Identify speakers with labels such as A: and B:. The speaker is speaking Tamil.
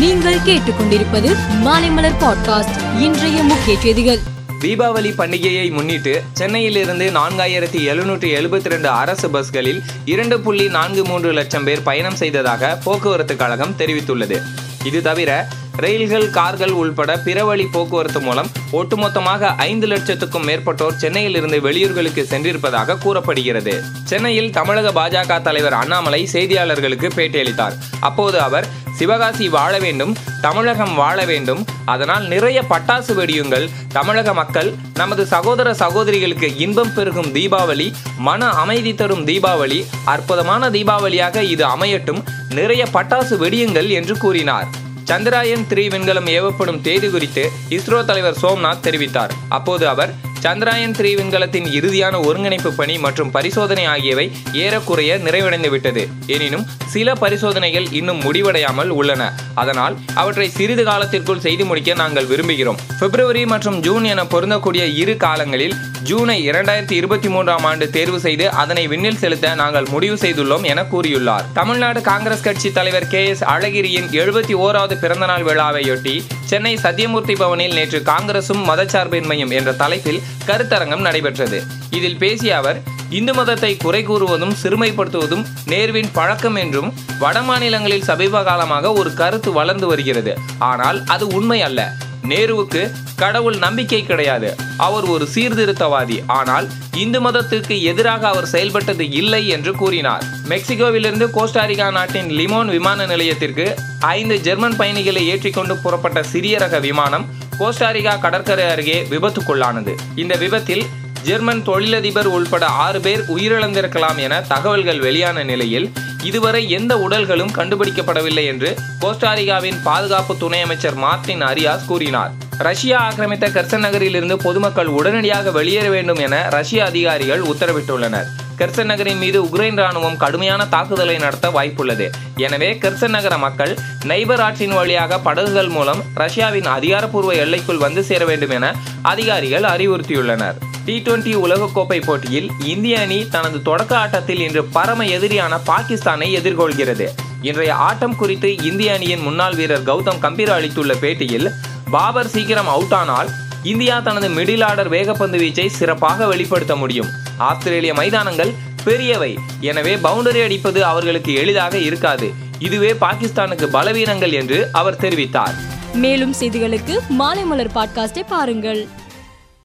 A: நீங்கள் கேட்டுக்கொண்டிருப்பது மாலைமலர் பாட்காஸ்ட் இன்றைய முக்கிய செய்திகள்.
B: தீபாவளி பண்டிகையை முன்னிட்டு சென்னையிலிருந்து நான்காயிரத்தி எழுநூற்றி எழுபத்தி ரெண்டு அரசு பஸ்களில் இரண்டு புள்ளி நான்கு மூன்று லட்சம் பேர் பயணம் செய்ததாக போக்குவரத்து கழகம் தெரிவித்துள்ளது. இது தவிர ரயில்கள் கார்கள் உள்பட பிற வழி போக்குவரத்து மூலம் ஒட்டுமொத்தமாக ஐந்து லட்சத்துக்கும் மேற்பட்டோர் சென்னையில் இருந்து வெளியூர்களுக்கு சென்றிருப்பதாக கூறப்படுகிறது. சென்னையில் தமிழக பாஜக தலைவர் அண்ணாமலை செய்தியாளர்களுக்கு பேட்டியளித்தார். அப்போது அவர் சிவகாசி வாழ வேண்டும் தமிழகம் வாழ வேண்டும். அதனால் நிறைய பட்டாசு வெடியுங்கள். தமிழக மக்கள் நமது சகோதர சகோதரிகளுக்கு இன்பம் பெருகும் தீபாவளி மன அமைதி தரும் தீபாவளி அற்புதமான தீபாவளியாக இது அமையட்டும். நிறைய பட்டாசு வெடியுங்கள் என்று கூறினார். சந்திராயன் த்ரீ விண்கலம் ஏவப்படும் தேதி குறித்து இஸ்ரோ தலைவர் சோம்நாத் தெரிவித்தார். அப்போது அவர் சந்திராயன் த்ரீ விண்கலத்தின் இறுதியான ஒருங்கிணைப்பு பணி மற்றும் பரிசோதனை ஆகியவை ஏறக்குறைய நிறைவடைந்துவிட்டது. எனினும் சில பரிசோதனைகள் இன்னும் முடிவடையாமல் உள்ளன. அதனால் அவற்றை சிறிது காலத்திற்குள் செய்து முடிக்க நாங்கள் விரும்புகிறோம். பிப்ரவரி மற்றும் ஜூன் என பொருந்தக்கூடிய இரு காலங்களில் ஜூனை இரண்டாயிரத்தி இருபத்தி மூன்றாம் ஆண்டு தேர்வு செய்து அதனை விண்ணில் செலுத்த நாங்கள் முடிவு செய்துள்ளோம் என கூறியுள்ளார். தமிழ்நாடு காங்கிரஸ் கட்சி தலைவர் கே எஸ் அழகிரியின் எழுபத்தி ஓராவது பிறந்தநாள் விழாவையொட்டி சென்னை சத்தியமூர்த்தி பவனில் நேற்று காங்கிரசும் மதச்சார்பின்மையும் என்ற தலைப்பில் கருத்தரங்கம் நடைபெற்றது. இதில் பேசிய அவர் இந்து மதத்தை குறை கூறுவதும் சிறுமைப்படுத்துவதும் நேர்வின் பழக்கம் என்றும் வட மாநிலங்களில் சமீப காலமாக ஒரு கருத்து வளர்ந்து வருகிறது. ஆனால் அது உண்மை அல்ல. நேருவுக்கு கடவுள் நம்பிக்கை கிடையாது. அவர் ஒரு சீர்திருத்தவாதி. ஆனால் இந்து மதத்திற்கு எதிராக அவர் செயல்பட்டது இல்லை என்று கூறினார். மெக்சிகோவிலிருந்து கோஸ்டாரிகா நாட்டின் லிமோன் விமான நிலையத்திற்கு ஐந்து ஜெர்மன் பயணிகளை ஏற்றிக்கொண்டு புறப்பட்ட சிறிய ரக விமானம் கோஸ்டாரிகா கடற்கரை அருகே விபத்துக்குள்ளானது. இந்த விபத்தில் ஜெர்மன் தொழிலதிபர் உள்பட ஆறு பேர் உயிரிழந்திருக்கலாம் என தகவல்கள் வெளியான நிலையில் இதுவரை எந்த உடல்களும் கண்டுபிடிக்கப்படவில்லை என்று கோஸ்டாரிகாவின் பாதுகாப்பு துணை அமைச்சர் மார்டின் அரியாஸ் கூறினார். ரஷ்யா ஆக்கிரமித்த கர்சன் நகரிலிருந்து பொதுமக்கள் உடனடியாக வெளியேற வேண்டும் என ரஷ்ய அதிகாரிகள் உத்தரவிட்டுள்ளனர். கெர்சன் நகரின் மீது உக்ரைன் ராணுவம் கடுமையான தாக்குதலை நடத்த வாய்ப்புள்ளது. எனவே கெர்சன் நகர மக்கள் நைபர் ஆற்றின் வழியாக படகுகள் மூலம் ரஷ்யாவின் அதிகாரப்பூர்வ எல்லைக்குள் வந்து சேர வேண்டும் என அதிகாரிகள் அறிவுறுத்தியுள்ளனர். டி டுவெண்டி உலகக்கோப்பை போட்டியில் இந்திய அணி தனது தொடக்க ஆட்டத்தில் இன்று பரம எதிரியான பாகிஸ்தானை எதிர்கொள்கிறது. இன்றைய ஆட்டம் குறித்து இந்திய அணியின் முன்னாள் வீரர் கௌதம் கம்பீர் அளித்துள்ள பேட்டியில் பாபர் சீக்கிரம் அவுட் ஆனால் இந்தியா தனது மிடில் ஆர்டர் வேகப்பந்து வீச்சை சிறப்பாக வெளிப்படுத்த முடியும். ஆஸ்திரேலிய மைதானங்கள் பெரியவை. எனவே பவுண்டரி அடிப்பது அவர்களுக்கு எளிதாக இருக்காது. இதுவே பாகிஸ்தானுக்கு பலவீனங்கள் என்று அவர் தெரிவித்தார்.
A: மேலும் செய்திகளுக்கு மாலைமலர் பாட்காஸ்டை பாருங்கள்.